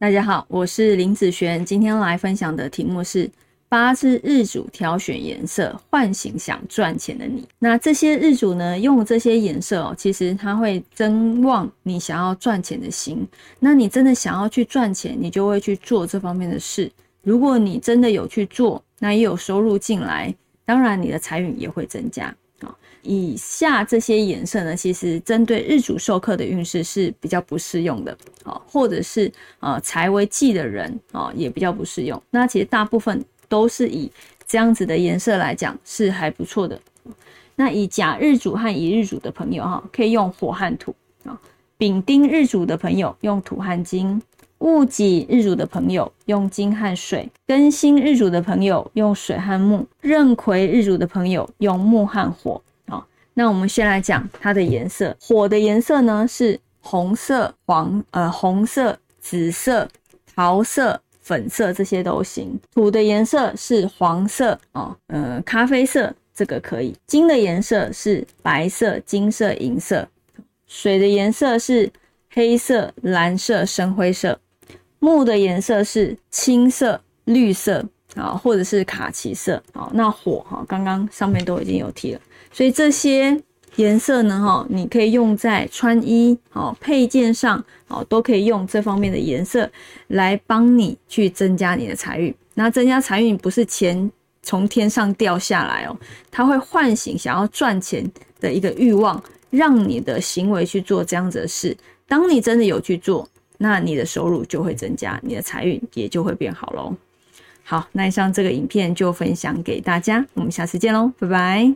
大家好，我是林子璇，今天来分享的题目是八字日主挑选颜色，唤醒想赚钱的你。那这些日主呢，用这些颜色哦，其实它会增旺你想要赚钱的心。那你真的想要去赚钱，你就会去做这方面的事。如果你真的有去做，那也有收入进来，当然你的财运也会增加啊。以下这些颜色呢，其实针对日主授课的运势是比较不适用的啊，或者是呃财为忌的人啊，也比较不适用。那其实大部分都是以这样子的颜色来讲是还不错的。那以甲日主和乙日主的朋友哈，可以用火和土啊；丙丁日主的朋友用土和金。戊己日主的朋友用金和水，庚辛日主的朋友用水和木，壬癸日主的朋友用木和火。好，那我们先来讲它的颜色。火的颜色呢是红色、黄呃红色、紫色、桃色、粉色这些都行。土的颜色是黄色哦，呃咖啡色这个可以。金的颜色是白色、金色、银色。水的颜色是黑色、蓝色、深灰色。木的颜色是青色、绿色啊，或者是卡其色啊。那火哈，刚刚上面都已经有提了，所以这些颜色呢，哈，你可以用在穿衣哦、配件上哦，都可以用这方面的颜色来帮你去增加你的财运。那增加财运不是钱从天上掉下来哦，它会唤醒想要赚钱的一个欲望，让你的行为去做这样子的事。当你真的有去做。那你的收入就会增加，你的财运也就会变好喽。好，那以上这个影片就分享给大家，我们下次见喽，拜拜。